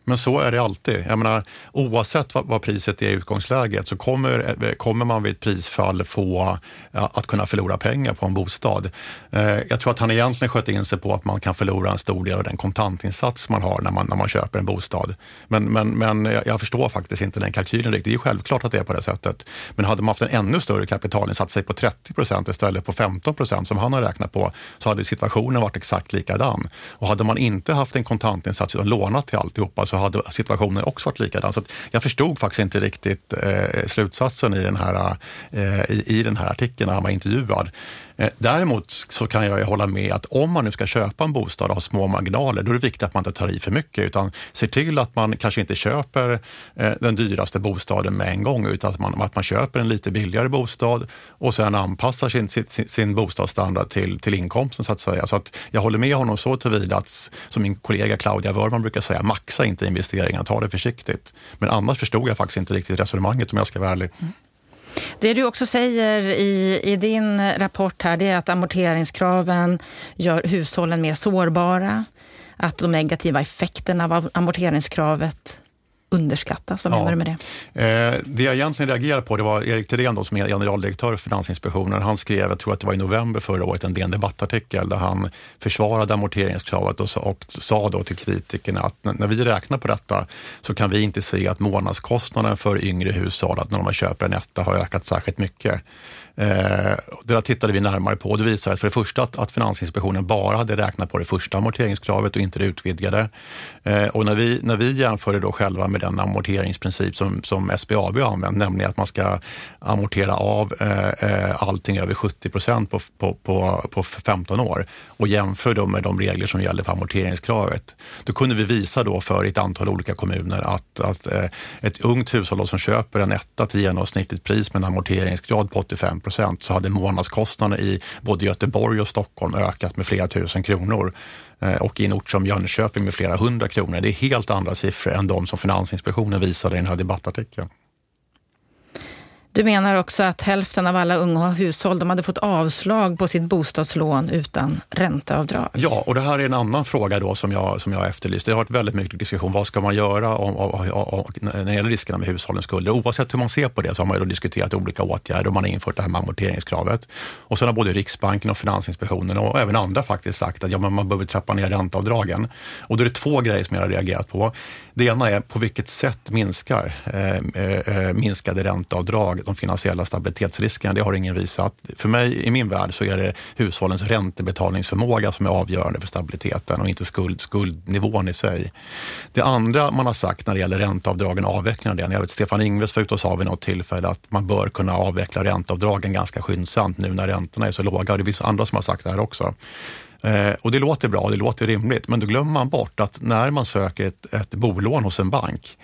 Men så är det alltid. Jag menar, oavsett vad, vad priset är i utgångsläget så kommer, eh, kommer man vid ett prisfall få ja, att kunna förlora pengar på en bostad. Eh, jag tror att han egentligen sköt in sig på att man kan förlora en stor del av den kontantinsats man har när man, när man köper en bostad. Men, men, men jag, jag förstår faktiskt inte den kalkylen riktigt. Det är självklart att det är på det sättet. Men hade man haft en ännu större kapitalinsats, säg på 30 procent istället på 15 procent som han har räknat på, så hade situationen varit exakt likadan. Och hade man inte haft en kontantinsats utan lånat till alltihopa så hade situationen också varit likadan. Så jag förstod faktiskt inte riktigt eh, slutsatsen i den, här, eh, i, i den här artikeln när han var intervjuad. Eh, däremot så kan jag hålla med att om man nu ska köpa en bostad och ha små marginaler, då är det viktigt att man inte tar i för mycket utan ser till att man kanske inte köper eh, den dyraste bostaden med en gång utan att man, att man köper en lite billigare bostad och sen anpassar sin, sin, sin bostadsstandard till, till inkomsten så att säga. Så att jag håller med honom så tillvida att, som min kollega Claudia Wörman brukar säga, maxa inte investeringar, ta det försiktigt. Men annars förstod jag faktiskt inte riktigt resonemanget om jag ska vara ärlig. Mm. Det du också säger i, i din rapport här, det är att amorteringskraven gör hushållen mer sårbara. Att de negativa effekterna av amorteringskravet underskattas. Vad menar ja. du med det? Eh, det jag egentligen reagerade på det var Erik Thedéen som är generaldirektör för Finansinspektionen. Han skrev, jag tror att det var i november förra året, en DN Debattartikel där han försvarade amorteringskravet och, och sa då till kritikerna att när vi räknar på detta så kan vi inte se att månadskostnaden för yngre hushåll, att när man köper en etta, har ökat särskilt mycket. Eh, det där tittade vi närmare på och det visade för det första att, att Finansinspektionen bara hade räknat på det första amorteringskravet och inte det utvidgade. Eh, och när vi, när vi jämförde då själva med den amorteringsprincip som, som SBAB har använt, nämligen att man ska amortera av eh, eh allting över 70 procent på, på, på, på 15 år och jämför då med de regler som gäller för amorteringskravet. Då kunde vi visa då för ett antal olika kommuner att, att eh, ett ungt hushåll som köper en etta till genomsnittligt pris med en amorteringsgrad på 85 procent så hade månadskostnaden i både Göteborg och Stockholm ökat med flera tusen kronor Eh, och i en ort som Jönköping med flera hundra kronor. Det är helt andra siffror än de som Finansinspektionen visade i den här debattartikeln. Du menar också att hälften av alla unga hushåll de hade fått avslag på sitt bostadslån utan ränteavdrag. Ja, och det här är en annan fråga då som jag, som jag efterlyste. Det har varit väldigt mycket diskussion. Vad ska man göra om, om, om, när det gäller riskerna med hushållens skulder? Oavsett hur man ser på det så har man ju då diskuterat olika åtgärder och man har infört det här med amorteringskravet. Och sen har både Riksbanken och Finansinspektionen och även andra faktiskt sagt att ja, men man behöver trappa ner ränteavdragen. Och då är det två grejer som jag har reagerat på. Det ena är på vilket sätt minskar eh, eh, minskade ränteavdrag de finansiella stabilitetsriskerna? Det har ingen visat. För mig, i min värld, så är det hushållens räntebetalningsförmåga som är avgörande för stabiliteten och inte skuld, skuldnivån i sig. Det andra man har sagt när det gäller ränteavdragen och avvecklingen av den, jag vet Stefan Ingves var ute och sa vid något tillfälle att man bör kunna avveckla ränteavdragen ganska skyndsamt nu när räntorna är så låga. Det finns andra som har sagt det här också. Eh, och det låter bra, det låter rimligt, men då glömmer man bort att när man söker ett, ett bolån hos en bank,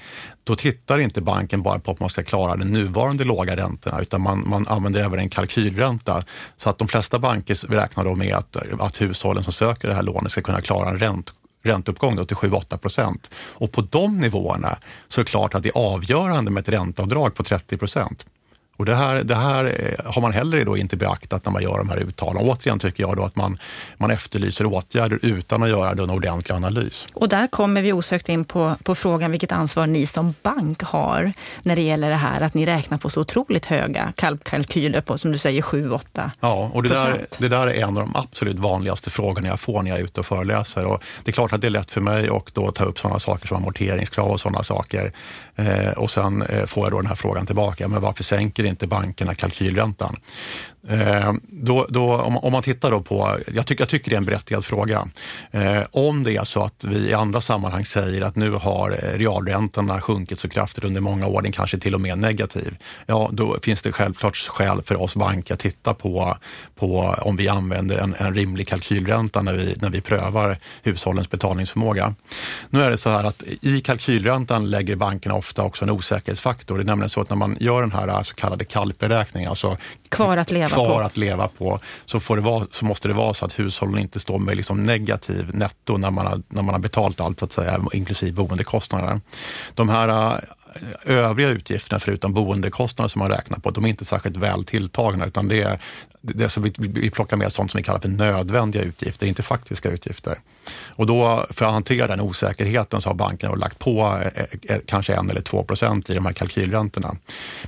då tittar inte banken bara på att man ska klara den nuvarande låga räntorna, utan man, man använder även en kalkylränta. Så att de flesta banker räknar då med att, att hushållen som söker det här lånet ska kunna klara en ränt, ränteuppgång då till 7-8 procent. Och på de nivåerna så är det klart att det är avgörande med ett ränteavdrag på 30 procent. Och det här, det här eh, har man heller då inte beaktat när man gör de här uttalandena. Återigen tycker jag då att man, man efterlyser åtgärder utan att göra en ordentlig analys. Och där kommer vi osökt in på, på frågan vilket ansvar ni som bank har när det gäller det här att ni räknar på så otroligt höga kalkyler på, som du säger, 7-8 Ja, och det där, det där är en av de absolut vanligaste frågorna jag får när jag är ute och föreläser. Och det är klart att det är lätt för mig att då ta upp sådana saker som amorteringskrav och sådana saker. Eh, och sen eh, får jag då den här frågan tillbaka, men varför sänker inte bankerna kalkylräntan? Eh, då, då, om, om, man tittar då på, jag, tycker, jag tycker det är en berättigad fråga. Eh, om det är så att vi i andra sammanhang säger att nu har realräntorna sjunkit så kraftigt under många år, den kanske till och med negativ. Ja, då finns det självklart skäl för oss banker att titta på, på om vi använder en, en rimlig kalkylränta när vi, när vi prövar hushållens betalningsförmåga. Nu är det så här att i kalkylräntan lägger bankerna ofta också en osäkerhetsfaktor. Det är nämligen så att när man gör den här så kallade kalpberäkningen, alltså kvar att leva kvar på. att leva på så, får det vara, så måste det vara så att hushållen inte står med liksom negativ netto när man, har, när man har betalt allt, så att säga, inklusive boendekostnader. De här äh, övriga utgifterna förutom boendekostnader som man räknar på, de är inte särskilt väl tilltagna utan det är, det är vi, vi plockar med sånt som vi kallar för nödvändiga utgifter, inte faktiska utgifter. Och då för att hantera den osäkerheten så har bankerna lagt på eh, eh, kanske en eller två procent i de här kalkylräntorna.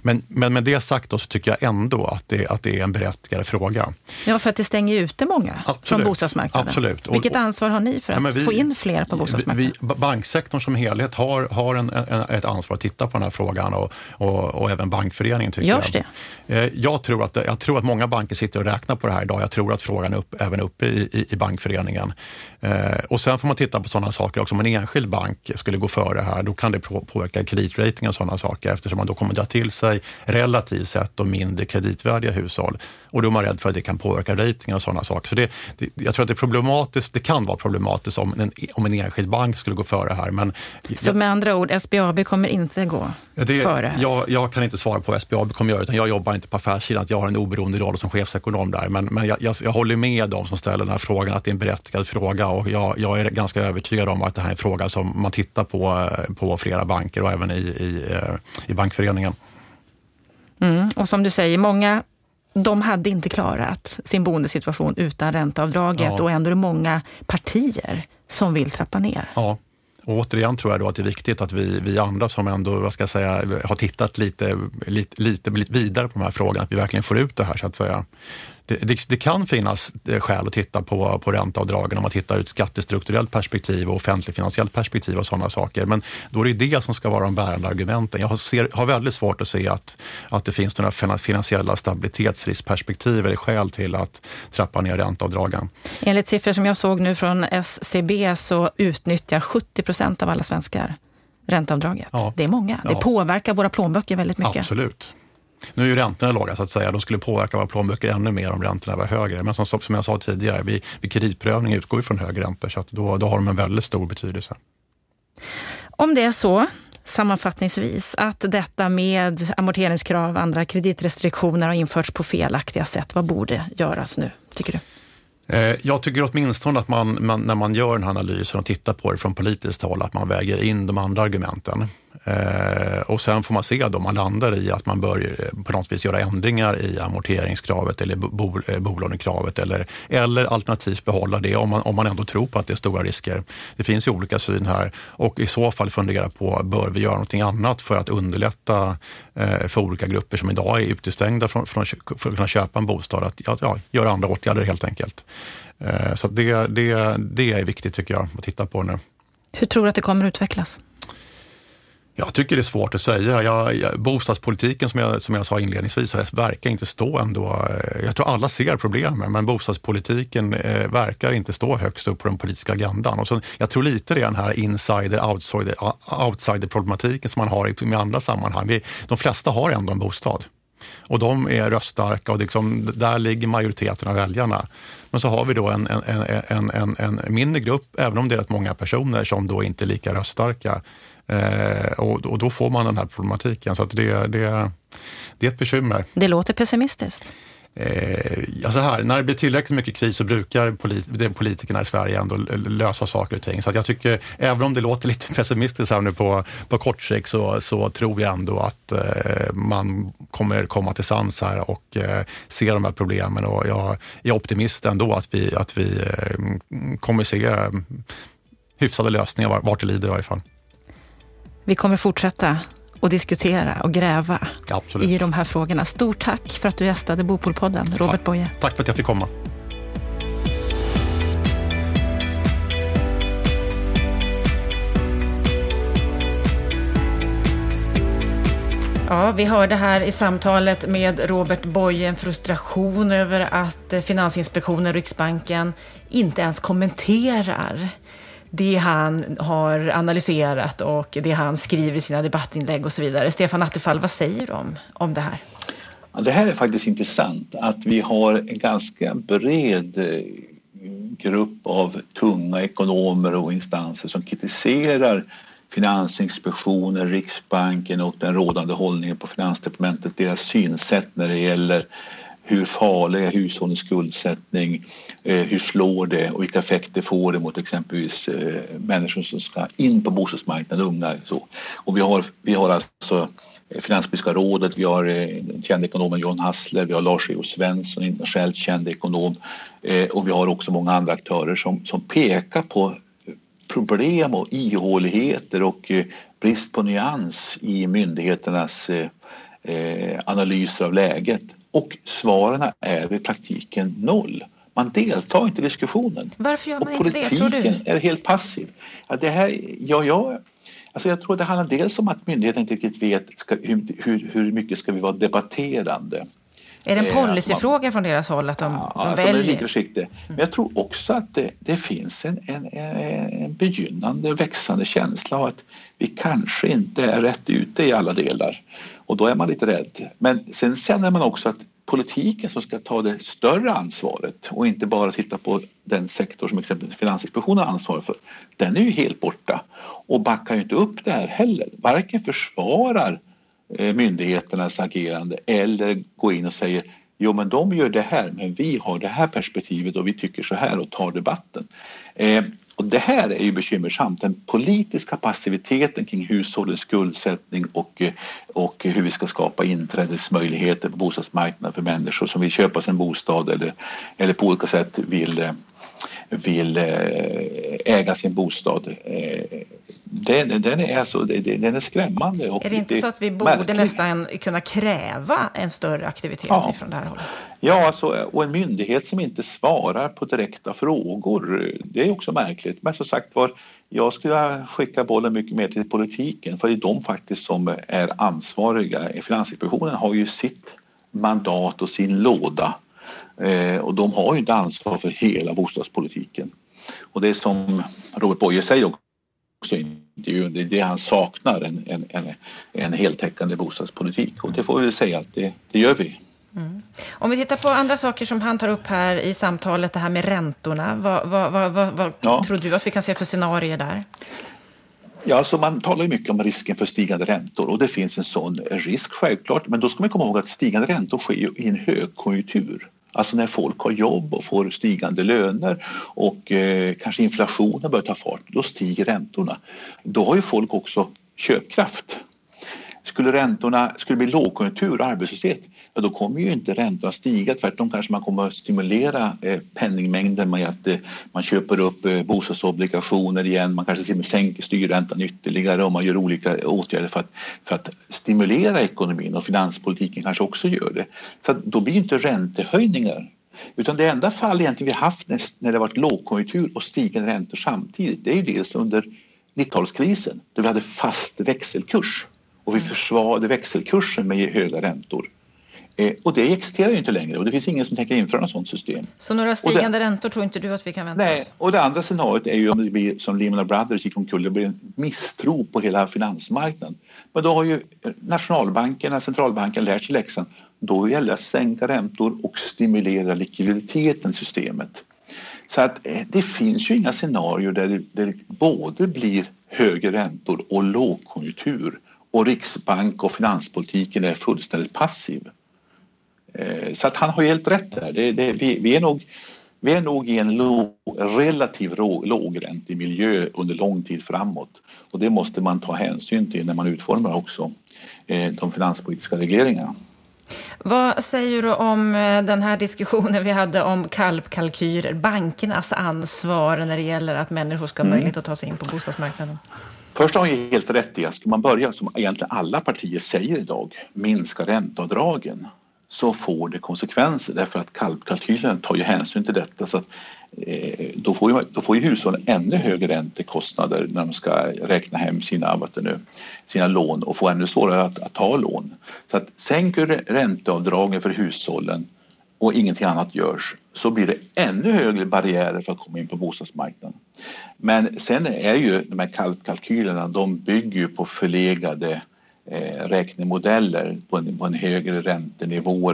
Men, men med det sagt då så tycker jag ändå att det, att det är en berättigad fråga. Ja, för att det stänger ute många Absolut. från bostadsmarknaden. Absolut. Vilket ansvar har ni för att ja, vi, få in fler på bostadsmarknaden? Vi, banksektorn som helhet har, har en, en, ett ansvar att titta på den här frågan och, och, och även bankföreningen tycker Görs jag. det? Eh, jag tror, att, jag tror att många banker sitter och räknar på det här idag. Jag tror att frågan är upp, även uppe i, i, i bankföreningen. Eh, och sen får man titta på sådana saker också. Om en enskild bank skulle gå före här, då kan det påverka kreditrating och sådana saker eftersom man då kommer dra till sig relativt sett då mindre kreditvärdiga hushåll. Och då är man rädd för att det kan påverka ratingen och sådana saker. Så det, det, jag tror att det är problematiskt. Det kan vara problematiskt om en, om en enskild bank skulle gå före här. Men Så med andra ord, SBAB kommer inte gå det, före? Jag, jag, kan inte svara på vad SBAB kommer göra, utan jag jobbar inte på affärssidan. Jag har en oberoende roll som chefsekonom där. Men, men jag, jag, jag håller med dem som ställer den här frågan, att det är en berättigad fråga och jag, jag är ganska övertygad om att det här är en fråga som man tittar på på flera banker och även i, i, eh, i bankföreningen. Mm, och som du säger, många de hade inte klarat sin boendesituation utan ränteavdraget ja. och ändå är det många partier som vill trappa ner. Ja. Och återigen tror jag då att det är viktigt att vi, vi andra som ändå vad ska jag säga, har tittat lite, lite, lite vidare på de här frågorna, att vi verkligen får ut det här så att säga det, det, det, kan finnas eh, skäl att titta på, på ränteavdragen om man tittar ur ett skattestrukturellt perspektiv och offentligfinansiellt perspektiv och sådana saker. Men då är det det som ska vara de bärande argumenten. Jag ser, har väldigt svårt att se att, att det finns några finansiella stabilitetsriskperspektiv eller skäl till att trappa ner ränteavdragen. Enligt siffror som jag såg nu från SCB så utnyttjar 70 procent av alla svenskar ränteavdraget. Ja. Det är många. Ja. Det påverkar våra plånböcker väldigt mycket. Absolut. Nu är ju räntorna låga så att säga. De skulle påverka våra plånböcker ännu mer om räntorna var högre. Men som, som jag sa tidigare, vid, vid kreditprövning utgår vi från högre räntor så att då, då har de en väldigt stor betydelse. Om det är så, sammanfattningsvis, att detta med amorteringskrav och andra kreditrestriktioner har införts på felaktiga sätt, vad borde göras nu, tycker du? Eh, jag tycker åtminstone att man, man, när man gör den här analysen och tittar på det från politiskt håll, att man väger in de andra argumenten. Eh, och sen får man se då man landar i att man bör eh, på något vis göra ändringar i amorteringskravet eller bo, eh, bolånekravet eller, eller alternativt behålla det om man, om man ändå tror på att det är stora risker. Det finns ju olika syn här och i så fall fundera på, bör vi göra någonting annat för att underlätta eh, för olika grupper som idag är utestängda från, från, för att kunna köpa en bostad, att ja, ja, göra andra åtgärder helt enkelt. Eh, så det, det, det är viktigt tycker jag att titta på nu. Hur tror du att det kommer att utvecklas? Jag tycker det är svårt att säga. Jag, jag, bostadspolitiken som jag, som jag sa inledningsvis verkar inte stå ändå. Eh, jag tror alla ser problemen men bostadspolitiken eh, verkar inte stå högst upp på den politiska agendan. Och så, jag tror lite det är den här insider-outsider outsider problematiken som man har i, i andra sammanhang. Vi, de flesta har ändå en bostad. Och de är röststarka och liksom, där ligger majoriteten av väljarna. Men så har vi då en, en, en, en, en mindre grupp, även om det är rätt många personer, som då inte är lika röststarka. Eh, och, och, då får man den här problematiken. Så det, det, det är ett bekymmer. Det låter pessimistiskt. Eh, ja, så här, när det blir tillräckligt mycket kris så brukar polit politikerna i Sverige ändå lösa saker och ting. Så jag tycker, även om det låter (laughs) lite pessimistiskt här nu på, på kort sikt så, så tror jag ändå att eh, man kommer komma till sans här och eh, se de här problemen. Och jag är optimist ändå att vi, att vi eh, kommer se eh, hyfsade lösningar vart det lider i varje fall. Vi kommer fortsätta och diskutera och gräva Absolut. i de här frågorna. Stort tack för att du gästade Bopolpodden, Robert tack. Boye. Tack för att jag fick komma. Ja, vi hörde här i samtalet med Robert Boye en frustration över att Finansinspektionen och Riksbanken inte ens kommenterar det han har analyserat och det han skriver i sina debattinlägg och så vidare. Stefan Attefall, vad säger du om, om det här? Ja, det här är faktiskt intressant, att vi har en ganska bred eh, grupp av tunga ekonomer och instanser som kritiserar Finansinspektionen, Riksbanken och den rådande hållningen på Finansdepartementet, deras synsätt när det gäller hur farlig är hushållens skuldsättning? Eh, hur slår det och vilka effekter får det mot exempelvis eh, människor som ska in på bostadsmarknaden, unga? Så. Och vi har, vi har alltså eh, Finanspolitiska rådet, vi har den kände ekonomen John Hassler, vi har Lars-E.O. Svensson, internationellt känd ekonom och vi har också många andra aktörer som, som pekar på problem och ihåligheter och brist på nyans i myndigheternas analyser av läget. Och svaren är i praktiken noll. Man deltar inte i diskussionen. Varför gör man och inte det, tror du? Politiken är helt passiv. Ja, det här, ja, ja, alltså jag tror det handlar dels om att myndigheten inte riktigt vet ska, hur, hur, mycket ska vi vara debatterande. Är det en eh, policyfråga från deras håll att de, ja, de väljer? Alltså är lite försiktiga. Men jag tror också att det, det finns en, en, en begynnande växande känsla av att vi kanske inte är rätt ute i alla delar. Och då är man lite rädd. Men sen känner man också att politiken som ska ta det större ansvaret och inte bara titta på den sektor som exempelvis Finansinspektionen har ansvar för, den är ju helt borta och backar ju inte upp det här heller. Varken försvarar eh, myndigheternas agerande eller går in och säger jo men de gör det här men vi har det här perspektivet och vi tycker så här och tar debatten. Eh, och det här är ju bekymmersamt, den politiska passiviteten kring hushållens skuldsättning och, eh, och hur vi ska skapa inträdesmöjligheter på bostadsmarknaden för människor som vill köpa sig en bostad eller, eller på olika sätt vill eh, vill eh, äga sin bostad. Eh, den, den, är, alltså, den är skrämmande. Och är det inte så att vi borde märklig. nästan kunna kräva en större aktivitet ja. från det här hållet? Ja, alltså, och en myndighet som inte svarar på direkta frågor, det är också märkligt. Men som sagt var, jag skulle skicka bollen mycket mer till politiken för det är de faktiskt som är ansvariga. Finansinspektionen har ju sitt mandat och sin låda och de har ju inte ansvar för hela bostadspolitiken. Och det är som Robert Boye säger också i intervjun, det är det han saknar, en, en, en, en heltäckande bostadspolitik. Och det får vi säga att det, det gör vi. Mm. Om vi tittar på andra saker som han tar upp här i samtalet, det här med räntorna. Vad, vad, vad, vad ja. tror du att vi kan se för scenarier där? Ja, alltså man talar ju mycket om risken för stigande räntor och det finns en sån risk självklart. Men då ska man komma ihåg att stigande räntor sker ju i en högkonjunktur. Alltså när folk har jobb och får stigande löner och eh, kanske inflationen börjar ta fart, då stiger räntorna. Då har ju folk också köpkraft. Skulle räntorna, skulle det bli lågkonjunktur och arbetslöshet, ja, då kommer ju inte räntorna stiga. Tvärtom kanske man kommer att stimulera eh, penningmängden med att eh, man köper upp eh, bostadsobligationer igen. Man kanske till och med sänker styrräntan ytterligare och man gör olika åtgärder för att, för att stimulera ekonomin och finanspolitiken kanske också gör det. Så då blir inte räntehöjningar utan det enda fall egentligen vi haft när, det varit lågkonjunktur och stigande räntor samtidigt, det är ju dels under 90-talskrisen då vi hade fast växelkurs och vi försvarade växelkursen med höga räntor. Eh, och det existerar ju inte längre och det finns ingen som tänker införa något sådant system. Så några stigande det, räntor tror inte du att vi kan vänta nej, oss? och det andra scenariot är ju om det blir som Lehman Brothers gick omkull, det blir en misstro på hela finansmarknaden. Men då har ju nationalbankerna, centralbanken lärt sig läxan. då gäller det att sänka räntor och stimulera likviditeten i systemet. Så att eh, det finns ju inga scenarier där det, där det både blir högre räntor och lågkonjunktur och Riksbank och finanspolitiken är fullständigt passiv. Eh, så att han har helt rätt där. Det, det, vi, vi, är nog, vi är nog i en låg, relativ lågräntemiljö under lång tid framåt och det måste man ta hänsyn till när man utformar också eh, de finanspolitiska regleringarna. Vad säger du om eh, den här diskussionen vi hade om kalpkalkyler, bankernas ansvar när det gäller att människor ska ha mm. möjlighet att ta sig in på bostadsmarknaden? Först har jag helt rätt i att ska man börja som egentligen alla partier säger idag, minska ränteavdragen så får det konsekvenser därför att kalkylen tar ju hänsyn till detta. Så att, eh, då, får ju, då får ju hushållen ännu högre räntekostnader när de ska räkna hem sina, nu, sina lån och få ännu svårare att, att ta lån. Så att sänker ränteavdragen för hushållen och ingenting annat görs så blir det ännu högre barriärer för att komma in på bostadsmarknaden. Men sen är ju de här kalkylerna, de bygger ju på förlegade eh, räknemodeller på en, på en högre räntenivå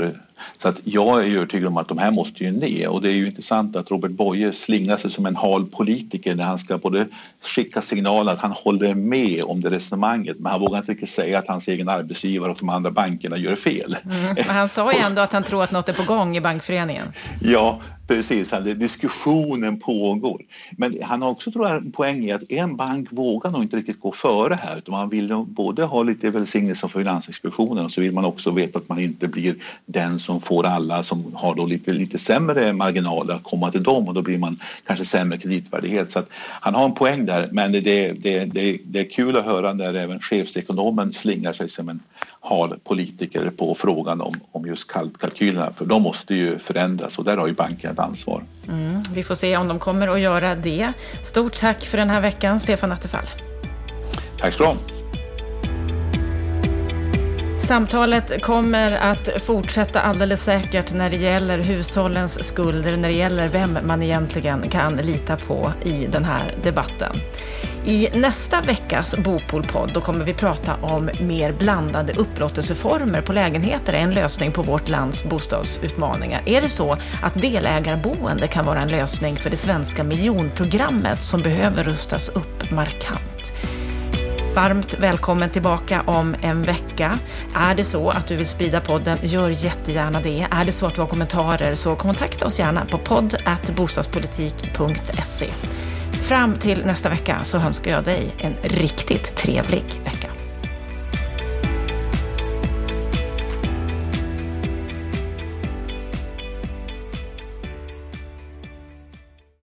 så att jag är övertygad om att de här måste ju ner och det är ju intressant att Robert Boye slingar sig som en hal politiker när han ska både skicka signaler att han håller med om det resonemanget men han vågar inte riktigt säga att hans egen arbetsgivare och de andra bankerna gör fel. Mm, men han sa ju ändå att han tror att något är på gång i bankföreningen. Ja, Precis, diskussionen pågår. Men han har också tror jag, en poäng i att en bank vågar nog inte riktigt gå före här utan man vill både ha lite välsignelse från Finansinspektionen och så vill man också veta att man inte blir den som får alla som har då lite, lite sämre marginaler att komma till dem och då blir man kanske sämre kreditvärdighet. Så att han har en poäng där men det, det, det, det är kul att höra när även chefsekonomen slingar sig som en hal politiker på frågan om, om just kalkylerna för de måste ju förändras och där har ju banken ett ansvar. Mm, vi får se om de kommer att göra det. Stort tack för den här veckan, Stefan Attefall. Tack ska du ha. Samtalet kommer att fortsätta alldeles säkert när det gäller hushållens skulder, när det gäller vem man egentligen kan lita på i den här debatten. I nästa veckas Bopolpodd då kommer vi prata om mer blandade upplåtelseformer på lägenheter, en lösning på vårt lands bostadsutmaningar. Är det så att delägarboende kan vara en lösning för det svenska miljonprogrammet som behöver rustas upp markant? Varmt välkommen tillbaka om en vecka. Är det så att du vill sprida podden, gör jättegärna det. Är det så att du har kommentarer så kontakta oss gärna på podd.bostadspolitik.se. Fram till nästa vecka så önskar jag dig en riktigt trevlig vecka.